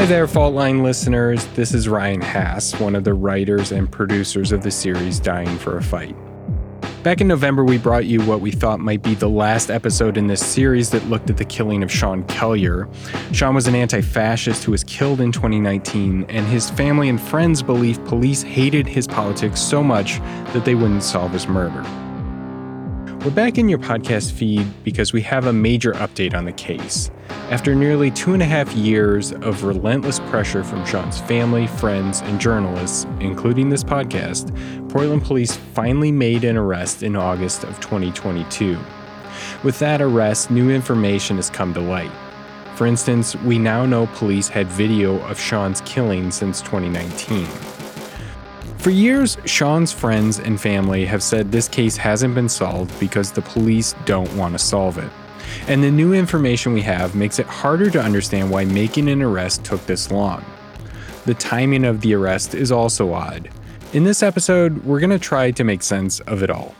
Hi there, Fault Line listeners. This is Ryan Haas, one of the writers and producers of the series Dying for a Fight. Back in November, we brought you what we thought might be the last episode in this series that looked at the killing of Sean Kelliher. Sean was an anti fascist who was killed in 2019, and his family and friends believe police hated his politics so much that they wouldn't solve his murder. We're back in your podcast feed because we have a major update on the case. After nearly two and a half years of relentless pressure from Sean's family, friends, and journalists, including this podcast, Portland police finally made an arrest in August of 2022. With that arrest, new information has come to light. For instance, we now know police had video of Sean's killing since 2019. For years, Sean's friends and family have said this case hasn't been solved because the police don't want to solve it. And the new information we have makes it harder to understand why making an arrest took this long. The timing of the arrest is also odd. In this episode, we're going to try to make sense of it all.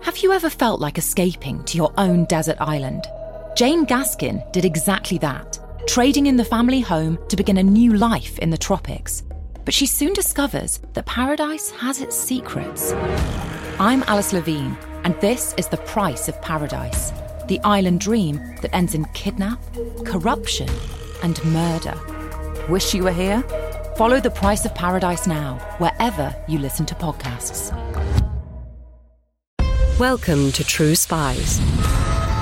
Have you ever felt like escaping to your own desert island? Jane Gaskin did exactly that, trading in the family home to begin a new life in the tropics. But she soon discovers that paradise has its secrets. I'm Alice Levine, and this is The Price of Paradise the island dream that ends in kidnap, corruption, and murder. Wish you were here? Follow The Price of Paradise now, wherever you listen to podcasts. Welcome to True Spies,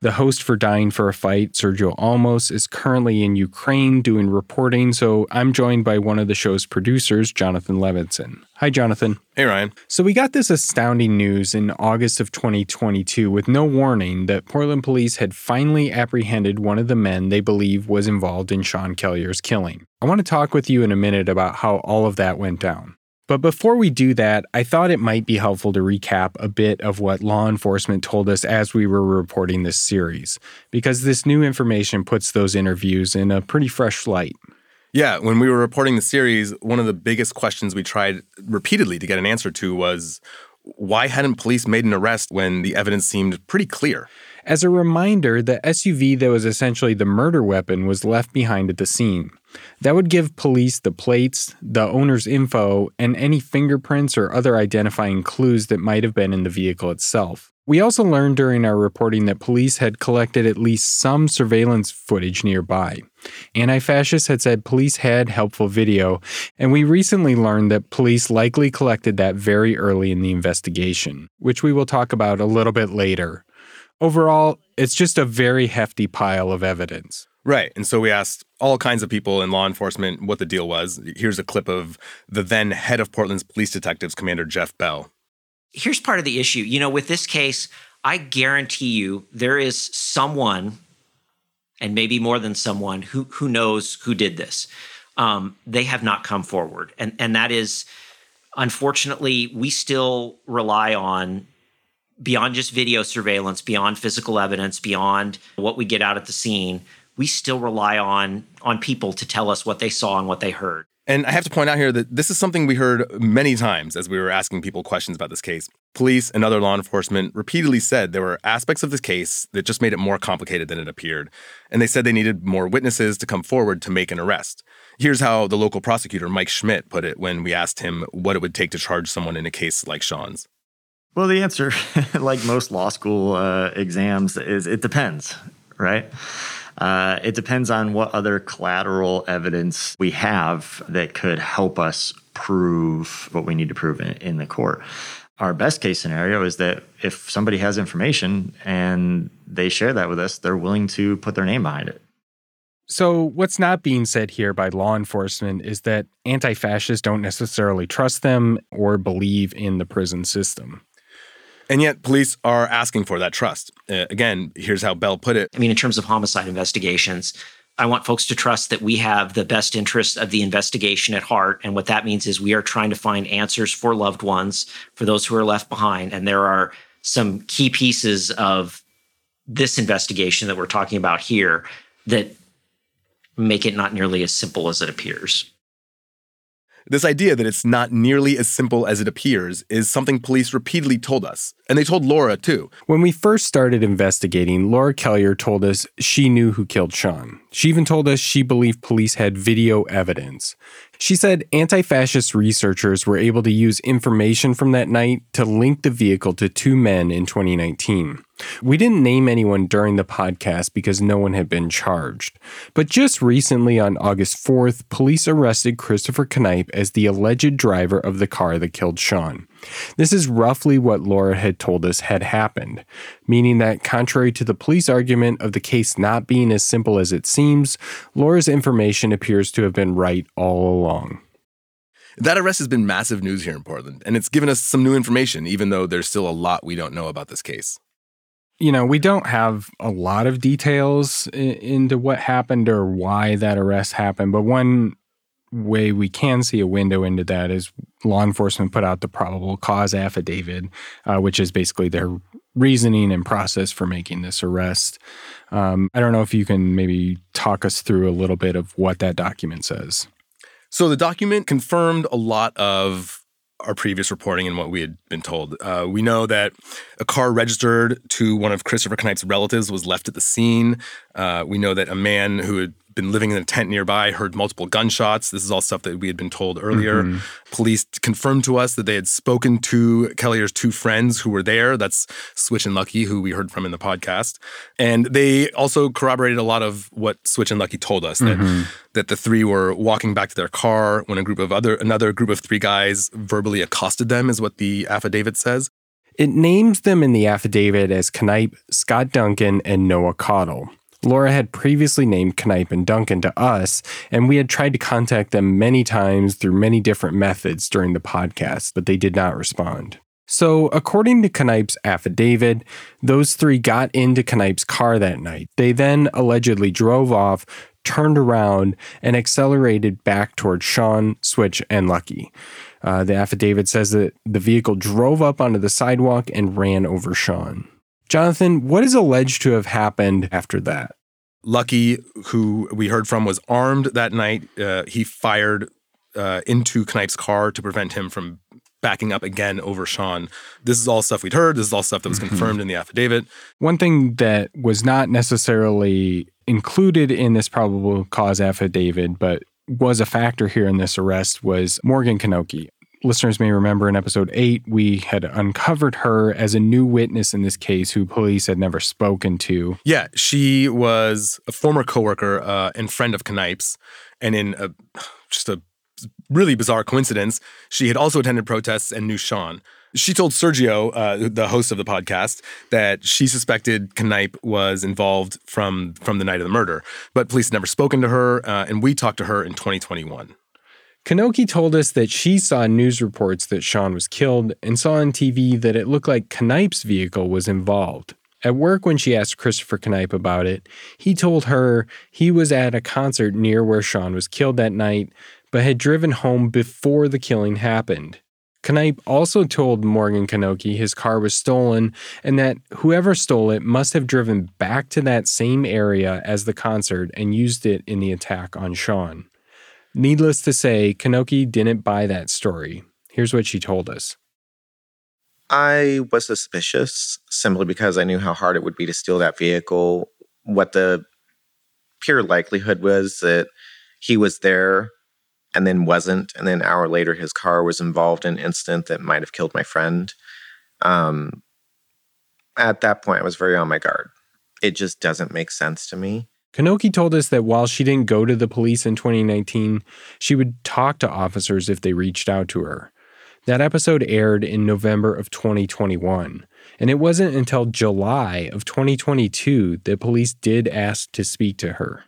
The host for Dying for a Fight, Sergio Olmos, is currently in Ukraine doing reporting, so I'm joined by one of the show's producers, Jonathan Levinson. Hi, Jonathan. Hey, Ryan. So, we got this astounding news in August of 2022 with no warning that Portland police had finally apprehended one of the men they believe was involved in Sean Kelliher's killing. I want to talk with you in a minute about how all of that went down. But before we do that, I thought it might be helpful to recap a bit of what law enforcement told us as we were reporting this series, because this new information puts those interviews in a pretty fresh light. Yeah, when we were reporting the series, one of the biggest questions we tried repeatedly to get an answer to was why hadn't police made an arrest when the evidence seemed pretty clear? As a reminder, the SUV that was essentially the murder weapon was left behind at the scene. That would give police the plates, the owner's info, and any fingerprints or other identifying clues that might have been in the vehicle itself. We also learned during our reporting that police had collected at least some surveillance footage nearby. Anti fascists had said police had helpful video, and we recently learned that police likely collected that very early in the investigation, which we will talk about a little bit later. Overall, it's just a very hefty pile of evidence. Right. And so we asked all kinds of people in law enforcement what the deal was. Here's a clip of the then head of Portland's police detectives, Commander Jeff Bell. Here's part of the issue. You know, with this case, I guarantee you there is someone, and maybe more than someone, who who knows who did this. Um, they have not come forward, and and that is, unfortunately, we still rely on beyond just video surveillance, beyond physical evidence, beyond what we get out at the scene, we still rely on on people to tell us what they saw and what they heard. And I have to point out here that this is something we heard many times as we were asking people questions about this case. Police and other law enforcement repeatedly said there were aspects of this case that just made it more complicated than it appeared. And they said they needed more witnesses to come forward to make an arrest. Here's how the local prosecutor, Mike Schmidt, put it when we asked him what it would take to charge someone in a case like Sean's. Well, the answer, like most law school uh, exams, is it depends, right? Uh, it depends on what other collateral evidence we have that could help us prove what we need to prove in, in the court. Our best case scenario is that if somebody has information and they share that with us, they're willing to put their name behind it. So, what's not being said here by law enforcement is that anti fascists don't necessarily trust them or believe in the prison system. And yet, police are asking for that trust. Uh, again, here's how Bell put it. I mean, in terms of homicide investigations, I want folks to trust that we have the best interests of the investigation at heart. And what that means is we are trying to find answers for loved ones, for those who are left behind. And there are some key pieces of this investigation that we're talking about here that make it not nearly as simple as it appears. This idea that it's not nearly as simple as it appears is something police repeatedly told us. And they told Laura too. When we first started investigating, Laura Kelliher told us she knew who killed Sean. She even told us she believed police had video evidence. She said anti fascist researchers were able to use information from that night to link the vehicle to two men in 2019. We didn't name anyone during the podcast because no one had been charged. But just recently, on August 4th, police arrested Christopher Knipe as the alleged driver of the car that killed Sean. This is roughly what Laura had told us had happened, meaning that, contrary to the police argument of the case not being as simple as it seems, Laura's information appears to have been right all along. That arrest has been massive news here in Portland, and it's given us some new information, even though there's still a lot we don't know about this case you know, we don't have a lot of details into what happened or why that arrest happened, but one way we can see a window into that is law enforcement put out the probable cause affidavit, uh, which is basically their reasoning and process for making this arrest. Um, I don't know if you can maybe talk us through a little bit of what that document says. So the document confirmed a lot of our previous reporting and what we had been told. Uh, we know that a car registered to one of Christopher Knipe's relatives was left at the scene. Uh, we know that a man who had been living in a tent nearby, heard multiple gunshots. This is all stuff that we had been told earlier. Mm-hmm. Police confirmed to us that they had spoken to Kelliher's two friends who were there. That's Switch and Lucky, who we heard from in the podcast. And they also corroborated a lot of what Switch and Lucky told us that mm-hmm. that the three were walking back to their car when a group of other another group of three guys verbally accosted them, is what the affidavit says. It names them in the affidavit as Knipe, Scott Duncan, and Noah Caudill. Laura had previously named Knipe and Duncan to us, and we had tried to contact them many times through many different methods during the podcast, but they did not respond. So, according to Knipe's affidavit, those three got into Knipe's car that night. They then allegedly drove off, turned around, and accelerated back towards Sean, Switch, and Lucky. Uh, the affidavit says that the vehicle drove up onto the sidewalk and ran over Sean. Jonathan, what is alleged to have happened after that? Lucky, who we heard from, was armed that night. Uh, he fired uh, into Knipe's car to prevent him from backing up again over Sean. This is all stuff we'd heard. This is all stuff that was mm-hmm. confirmed in the affidavit. One thing that was not necessarily included in this probable cause affidavit, but was a factor here in this arrest was Morgan Kanoki listeners may remember in episode eight, we had uncovered her as a new witness in this case who police had never spoken to. Yeah, she was a former coworker uh, and friend of Knipe's. And in a, just a really bizarre coincidence, she had also attended protests and knew Sean. She told Sergio, uh, the host of the podcast, that she suspected Knipe was involved from from the night of the murder, but police had never spoken to her, uh, and we talked to her in 2021. Kanoki told us that she saw news reports that Sean was killed and saw on TV that it looked like Knipe's vehicle was involved. At work, when she asked Christopher Knipe about it, he told her he was at a concert near where Sean was killed that night, but had driven home before the killing happened. Knipe also told Morgan Kanoki his car was stolen and that whoever stole it must have driven back to that same area as the concert and used it in the attack on Sean. Needless to say, Kanoki didn't buy that story. Here's what she told us. I was suspicious simply because I knew how hard it would be to steal that vehicle. What the pure likelihood was that he was there and then wasn't, and then an hour later his car was involved in an incident that might have killed my friend. Um, at that point, I was very on my guard. It just doesn't make sense to me. Kanoki told us that while she didn't go to the police in 2019, she would talk to officers if they reached out to her. That episode aired in November of 2021, and it wasn't until July of 2022 that police did ask to speak to her.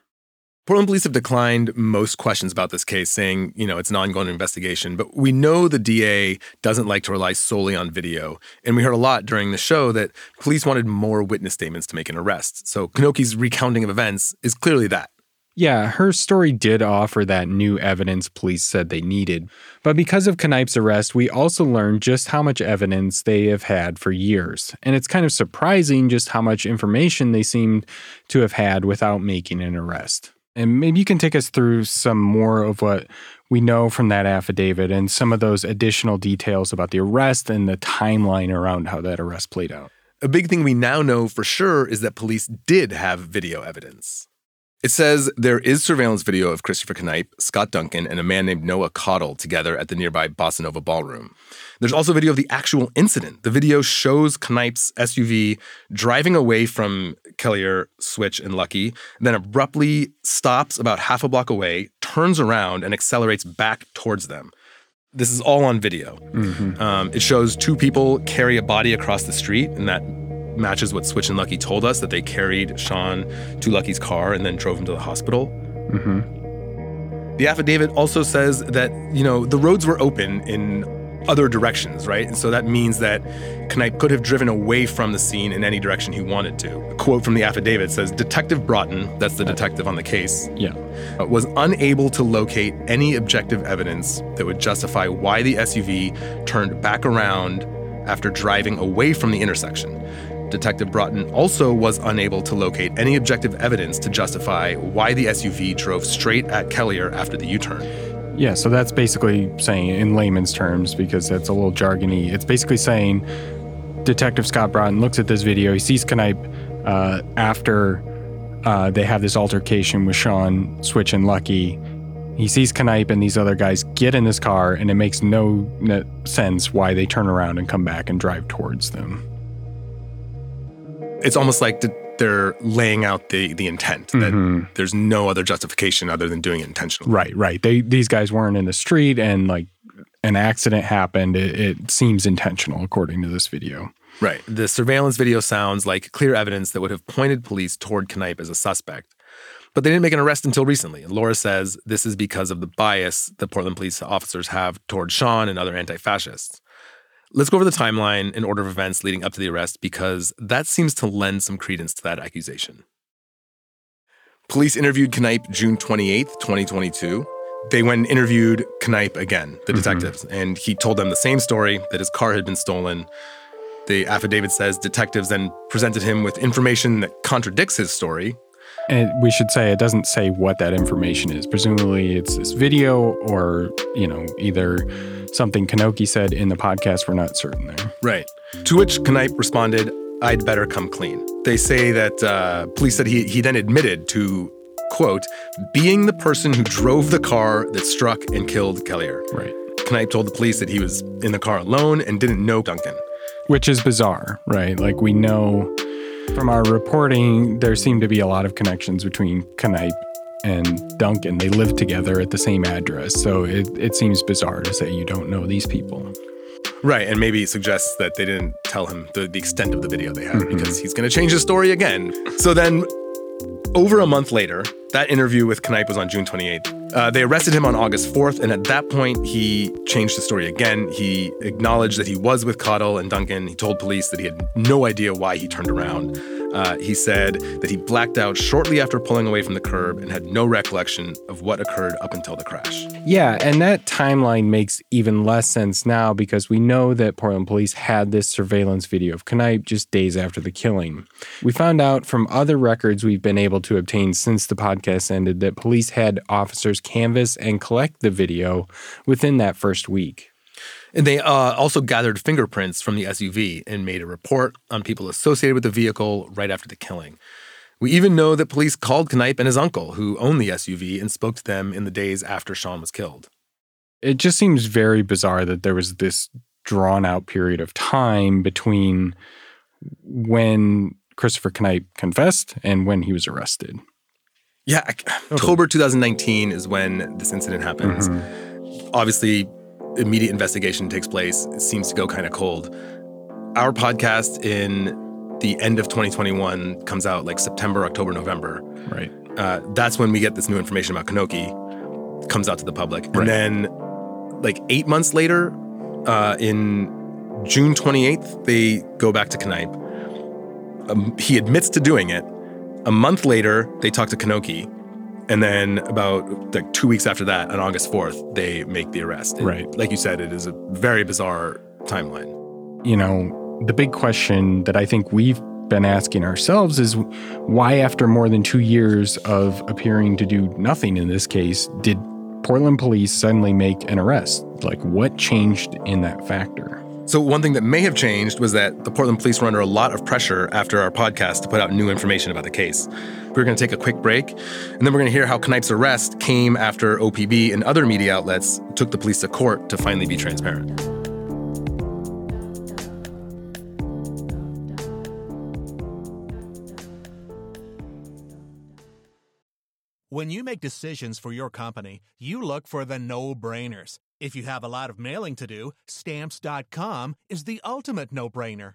Portland police have declined most questions about this case, saying, you know, it's an ongoing investigation. But we know the DA doesn't like to rely solely on video. And we heard a lot during the show that police wanted more witness statements to make an arrest. So Kanoki's recounting of events is clearly that. Yeah, her story did offer that new evidence police said they needed. But because of Knipe's arrest, we also learned just how much evidence they have had for years. And it's kind of surprising just how much information they seemed to have had without making an arrest. And maybe you can take us through some more of what we know from that affidavit and some of those additional details about the arrest and the timeline around how that arrest played out. A big thing we now know for sure is that police did have video evidence. It says there is surveillance video of Christopher Knipe, Scott Duncan, and a man named Noah Caudill together at the nearby Bossa Nova Ballroom. There's also video of the actual incident. The video shows Knipe's SUV driving away from Kelliher, Switch, and Lucky, then abruptly stops about half a block away, turns around, and accelerates back towards them. This is all on video. Mm-hmm. Um, it shows two people carry a body across the street, and that matches what Switch and Lucky told us that they carried Sean to Lucky's car and then drove him to the hospital. Mm-hmm. The affidavit also says that, you know, the roads were open in other directions, right? And so that means that Knipe could have driven away from the scene in any direction he wanted to. A quote from the affidavit says Detective Broughton, that's the detective on the case, Yeah. uh, was unable to locate any objective evidence that would justify why the SUV turned back around after driving away from the intersection. Detective Broughton also was unable to locate any objective evidence to justify why the SUV drove straight at Kelliher after the U turn. Yeah, so that's basically saying in layman's terms, because that's a little jargony, it's basically saying Detective Scott Broughton looks at this video, he sees Knipe uh, after uh, they have this altercation with Sean, Switch, and Lucky. He sees Knipe and these other guys get in this car, and it makes no, no sense why they turn around and come back and drive towards them. It's almost like they're laying out the, the intent that mm-hmm. there's no other justification other than doing it intentionally. Right, right. They these guys weren't in the street, and like an accident happened. It, it seems intentional, according to this video. Right. The surveillance video sounds like clear evidence that would have pointed police toward Knipe as a suspect. But they didn't make an arrest until recently. And Laura says this is because of the bias that Portland police officers have toward Sean and other anti fascists. Let's go over the timeline in order of events leading up to the arrest because that seems to lend some credence to that accusation. Police interviewed Knipe June 28th, 2022. They went and interviewed Knipe again, the mm-hmm. detectives, and he told them the same story that his car had been stolen. The affidavit says detectives then presented him with information that contradicts his story. And we should say it doesn't say what that information is. Presumably, it's this video or you know either something Kanoki said in the podcast. We're not certain there. Right. To which Knipe responded, I'd better come clean. They say that uh, police said he, he then admitted to, quote, being the person who drove the car that struck and killed Kelliher. Right. Knipe told the police that he was in the car alone and didn't know Duncan. Which is bizarre, right? Like we know from our reporting, there seem to be a lot of connections between Knipe and Duncan. They live together at the same address, so it, it seems bizarre to say you don't know these people. Right, and maybe it suggests that they didn't tell him the, the extent of the video they had mm-hmm. because he's going to change his story again. So then, over a month later, that interview with Knipe was on June 28th. Uh, they arrested him on August 4th, and at that point, he changed the story again. He acknowledged that he was with Caudill and Duncan. He told police that he had no idea why he turned around. Uh, he said that he blacked out shortly after pulling away from the curb and had no recollection of what occurred up until the crash. Yeah, and that timeline makes even less sense now because we know that Portland police had this surveillance video of Knipe just days after the killing. We found out from other records we've been able to obtain since the podcast ended that police had officers canvass and collect the video within that first week. And they uh, also gathered fingerprints from the SUV and made a report on people associated with the vehicle right after the killing. We even know that police called Knipe and his uncle, who owned the SUV, and spoke to them in the days after Sean was killed. It just seems very bizarre that there was this drawn out period of time between when Christopher Knipe confessed and when he was arrested. Yeah, October 2019 is when this incident happens. Obviously, immediate investigation takes place. It seems to go kind of cold. Our podcast in the end of 2021 comes out like September, October, November. Right. Uh, that's when we get this new information about Kanoki comes out to the public. And then, like eight months later, uh, in June 28th, they go back to Knipe. Um, he admits to doing it. A month later, they talk to Kanoki. And then about like two weeks after that, on August 4th, they make the arrest. And Right. Like you said, it is a very bizarre timeline. You know, the big question that I think we've been asking ourselves is why, after more than two years of appearing to do nothing in this case, did Portland police suddenly make an arrest? Like, what changed in that factor? So, one thing that may have changed was that the Portland police were under a lot of pressure after our podcast to put out new information about the case. We're going to take a quick break, and then we're going to hear how Knipe's arrest came after OPB and other media outlets took the police to court to finally be transparent. When you make decisions for your company, you look for the no brainers. If you have a lot of mailing to do, stamps.com is the ultimate no brainer.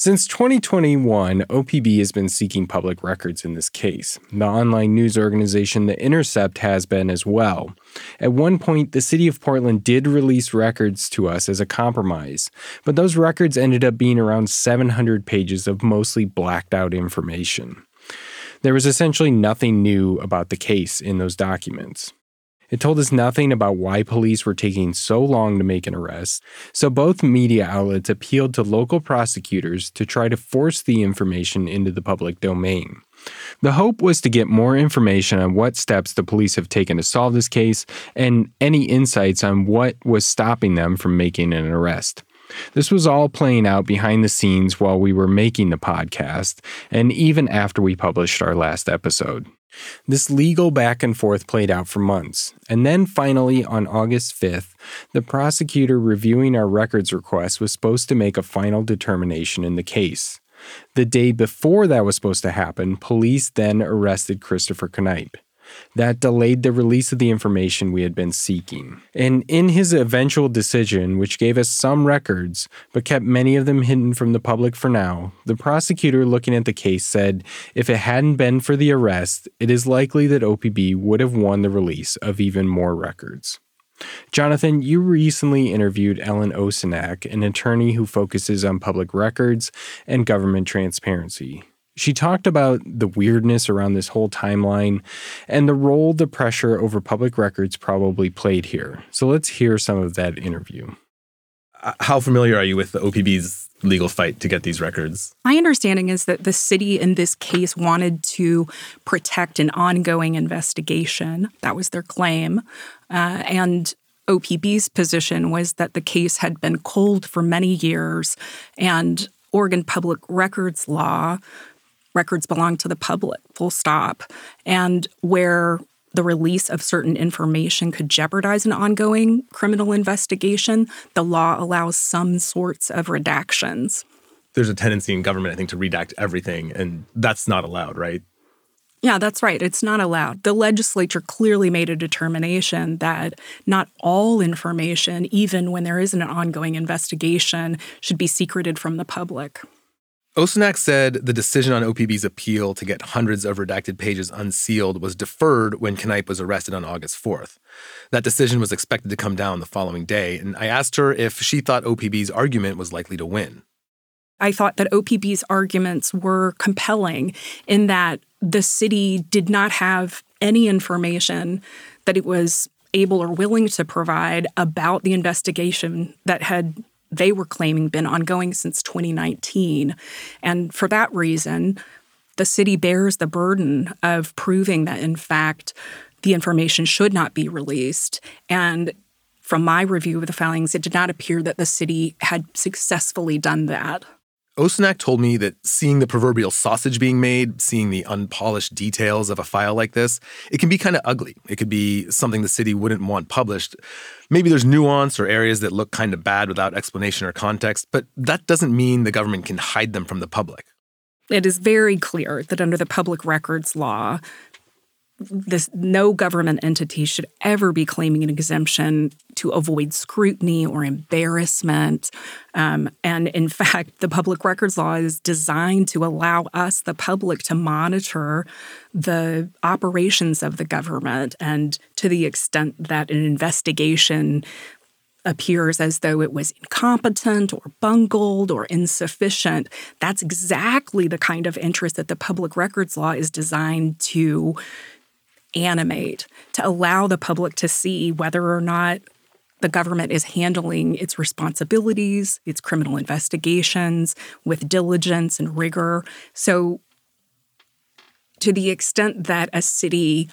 Since 2021, OPB has been seeking public records in this case. The online news organization The Intercept has been as well. At one point, the city of Portland did release records to us as a compromise, but those records ended up being around 700 pages of mostly blacked out information. There was essentially nothing new about the case in those documents. It told us nothing about why police were taking so long to make an arrest, so both media outlets appealed to local prosecutors to try to force the information into the public domain. The hope was to get more information on what steps the police have taken to solve this case and any insights on what was stopping them from making an arrest. This was all playing out behind the scenes while we were making the podcast, and even after we published our last episode. This legal back and forth played out for months, and then finally, on August 5th, the prosecutor reviewing our records request was supposed to make a final determination in the case. The day before that was supposed to happen, police then arrested Christopher Knipe. That delayed the release of the information we had been seeking. And in his eventual decision, which gave us some records, but kept many of them hidden from the public for now, the prosecutor looking at the case said if it hadn't been for the arrest, it is likely that OPB would have won the release of even more records. Jonathan, you recently interviewed Ellen Osoinach, an attorney who focuses on public records and government transparency. She talked about the weirdness around this whole timeline and the role the pressure over public records probably played here. So let's hear some of that interview. Uh, How familiar are you with the OPB's legal fight to get these records? My understanding is that the city in this case wanted to protect an ongoing investigation. That was their claim. Uh, and OPB's position was that the case had been cold for many years, and Oregon public records law records belong to the public, full stop. And where the release of certain information could jeopardize an ongoing criminal investigation, the law allows some sorts of redactions. There's a tendency in government, I think, to redact everything, and that's not allowed, right? Yeah, that's right. It's not allowed. The legislature clearly made a determination that not all information, even when there isn't an ongoing investigation, should be secreted from the public. Osoinach said the decision on OPB's appeal to get hundreds of redacted pages unsealed was deferred when Knipe was arrested on August 4th. That decision was expected to come down the following day, and I asked her if she thought OPB's argument was likely to win. I thought that OPB's arguments were compelling in that the city did not have any information that it was able or willing to provide about the investigation that had they were claiming been ongoing since 2019. And for that reason, the city bears the burden of proving that, in fact, the information should not be released. And from my review of the filings, it did not appear that the city had successfully done that. Osoinach told me that seeing the proverbial sausage being made, seeing the unpolished details of a file like this, it can be kind of ugly. It could be something the city wouldn't want published. Maybe there's nuance or areas that look kind of bad without explanation or context, but that doesn't mean the government can hide them from the public. It is very clear that under the public records law, this no government entity should ever be claiming an exemption to avoid scrutiny or embarrassment. Um, and in fact, the public records law is designed to allow us, the public, to monitor the operations of the government. And to the extent that an investigation appears as though it was incompetent or bungled or insufficient, that's exactly the kind of interest that the public records law is designed to animate, to allow the public to see whether or not the government is handling its responsibilities, its criminal investigations with diligence and rigor. So, to the extent that a city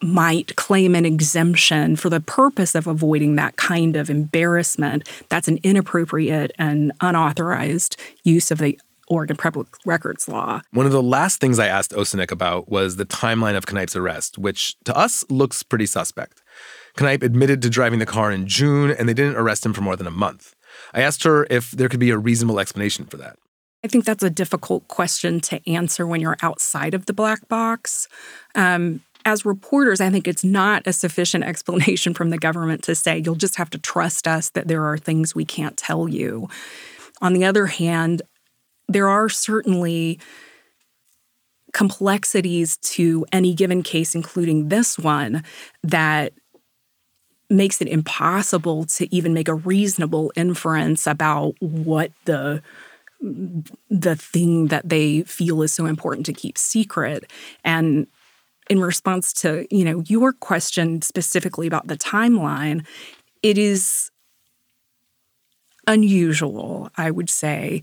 might claim an exemption for the purpose of avoiding that kind of embarrassment, that's an inappropriate and unauthorized use of the Oregon Public Records Law. One of the last things I asked Osoinach about was the timeline of Knipe's arrest, which to us looks pretty suspect. Knipe admitted to driving the car in June, and they didn't arrest him for more than a month. I asked her if there could be a reasonable explanation for that. I think that's a difficult question to answer when you're outside of the black box. Um, as reporters, I think it's not a sufficient explanation from the government to say, you'll just have to trust us that there are things we can't tell you. On the other hand, there are certainly complexities to any given case, including this one, that makes it impossible to even make a reasonable inference about what the the thing that they feel is so important to keep secret. And in response to you know your question specifically about the timeline it is unusual i would say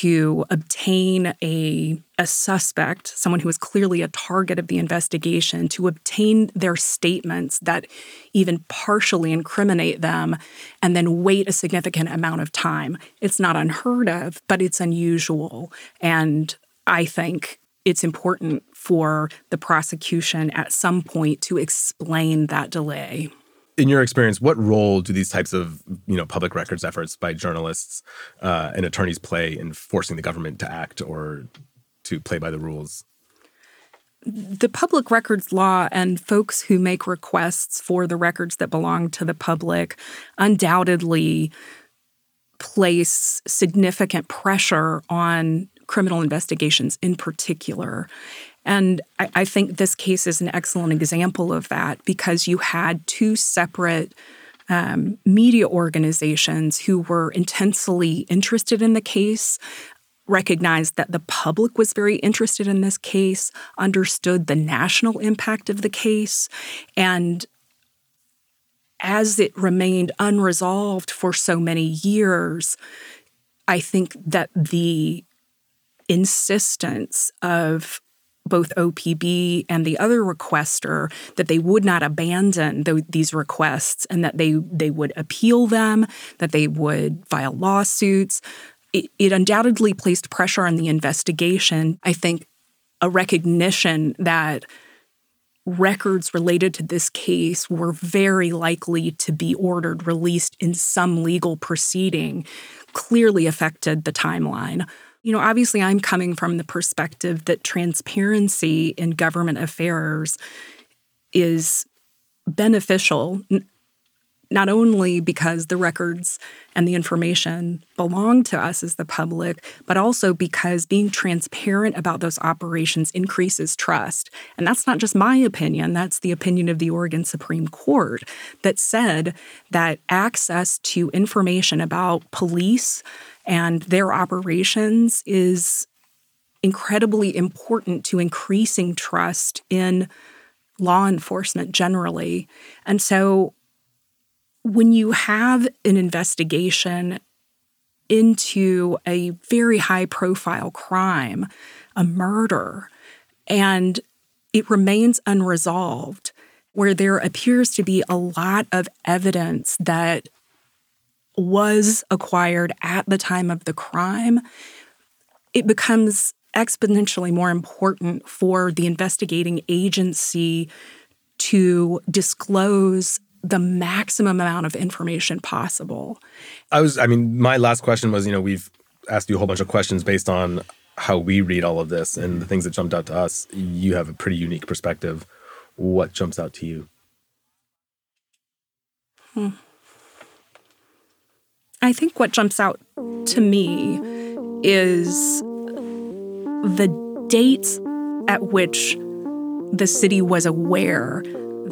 to obtain a, a suspect, someone who is clearly a target of the investigation, to obtain their statements that even partially incriminate them and then wait a significant amount of time. It's not unheard of, but it's unusual. And I think it's important for the prosecution at some point to explain that delay in your experience, what role do these types of you know public records efforts by journalists uh, and attorneys play in forcing the government to act or to play by the rules? The public records law and folks who make requests for the records that belong to the public undoubtedly place significant pressure on criminal investigations in particular. And I, I, think this case is an excellent example of that because you had two separate um, media organizations who were intensely interested in the case, recognized that the public was very interested in this case, understood the national impact of the case, and as it remained unresolved for so many years, I think that the insistence of both OPB and the other requester that they would not abandon the, these requests and that they they would appeal them, that they would file lawsuits. It, it undoubtedly placed pressure on the investigation. I think a recognition that records related to this case were very likely to be ordered released in some legal proceeding clearly affected the timeline. You know, obviously, I'm coming from the perspective that transparency in government affairs is beneficial, not only because the records and the information belong to us as the public, but also because being transparent about those operations increases trust. And that's not just my opinion, that's the opinion of the Oregon Supreme Court that said that access to information about police and their operations is incredibly important to increasing trust in law enforcement generally. And so when you have an investigation into a very high profile crime, a murder, and it remains unresolved, where there appears to be a lot of evidence that was acquired at the time of the crime, it becomes exponentially more important for the investigating agency to disclose the maximum amount of information possible. I was, I mean, my last question was, you know, we've asked you a whole bunch of questions based on how we read all of this and the things that jumped out to us. You have a pretty unique perspective. What jumps out to you? Hmm. I think what jumps out to me is the dates at which the city was aware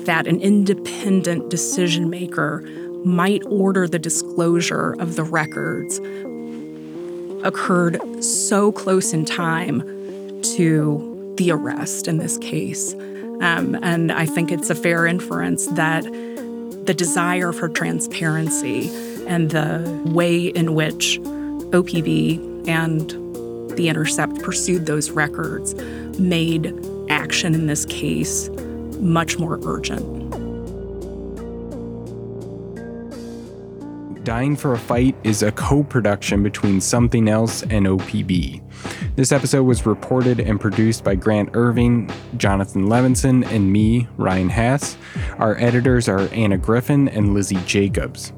that an independent decision maker might order the disclosure of the records occurred so close in time to the arrest in this case. Um, and I think it's a fair inference that the desire for transparency and the way in which OPB and the Intercept pursued those records made action in this case much more urgent. Dying for a Fight is a co production between Somethin' Else and OPB. This episode was reported and produced by Grant Irving, Jonathan Levinson, and me, Ryan Haas. Our editors are Anna Griffin and Lizzie Jacobs.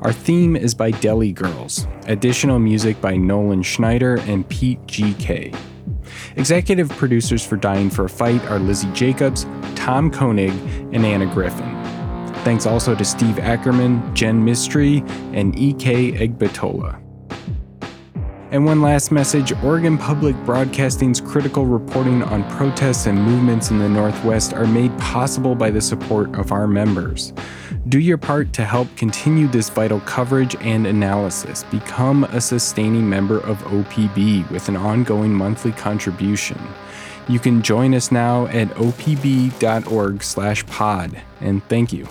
Our theme is by Deli Girls. Additional music by Nolan Schneider and Pete GK. Executive producers for Dying for a Fight are Lizzie Jacobs, Tom Koenig, and Anna Griffin. Thanks also to Steve Ackerman, Jen Mistry, and E.K. Egbatola. And one last message Oregon Public Broadcasting's critical reporting on protests and movements in the Northwest are made possible by the support of our members. Do your part to help continue this vital coverage and analysis. Become a sustaining member of OPB with an ongoing monthly contribution. You can join us now at opb.org/pod and thank you.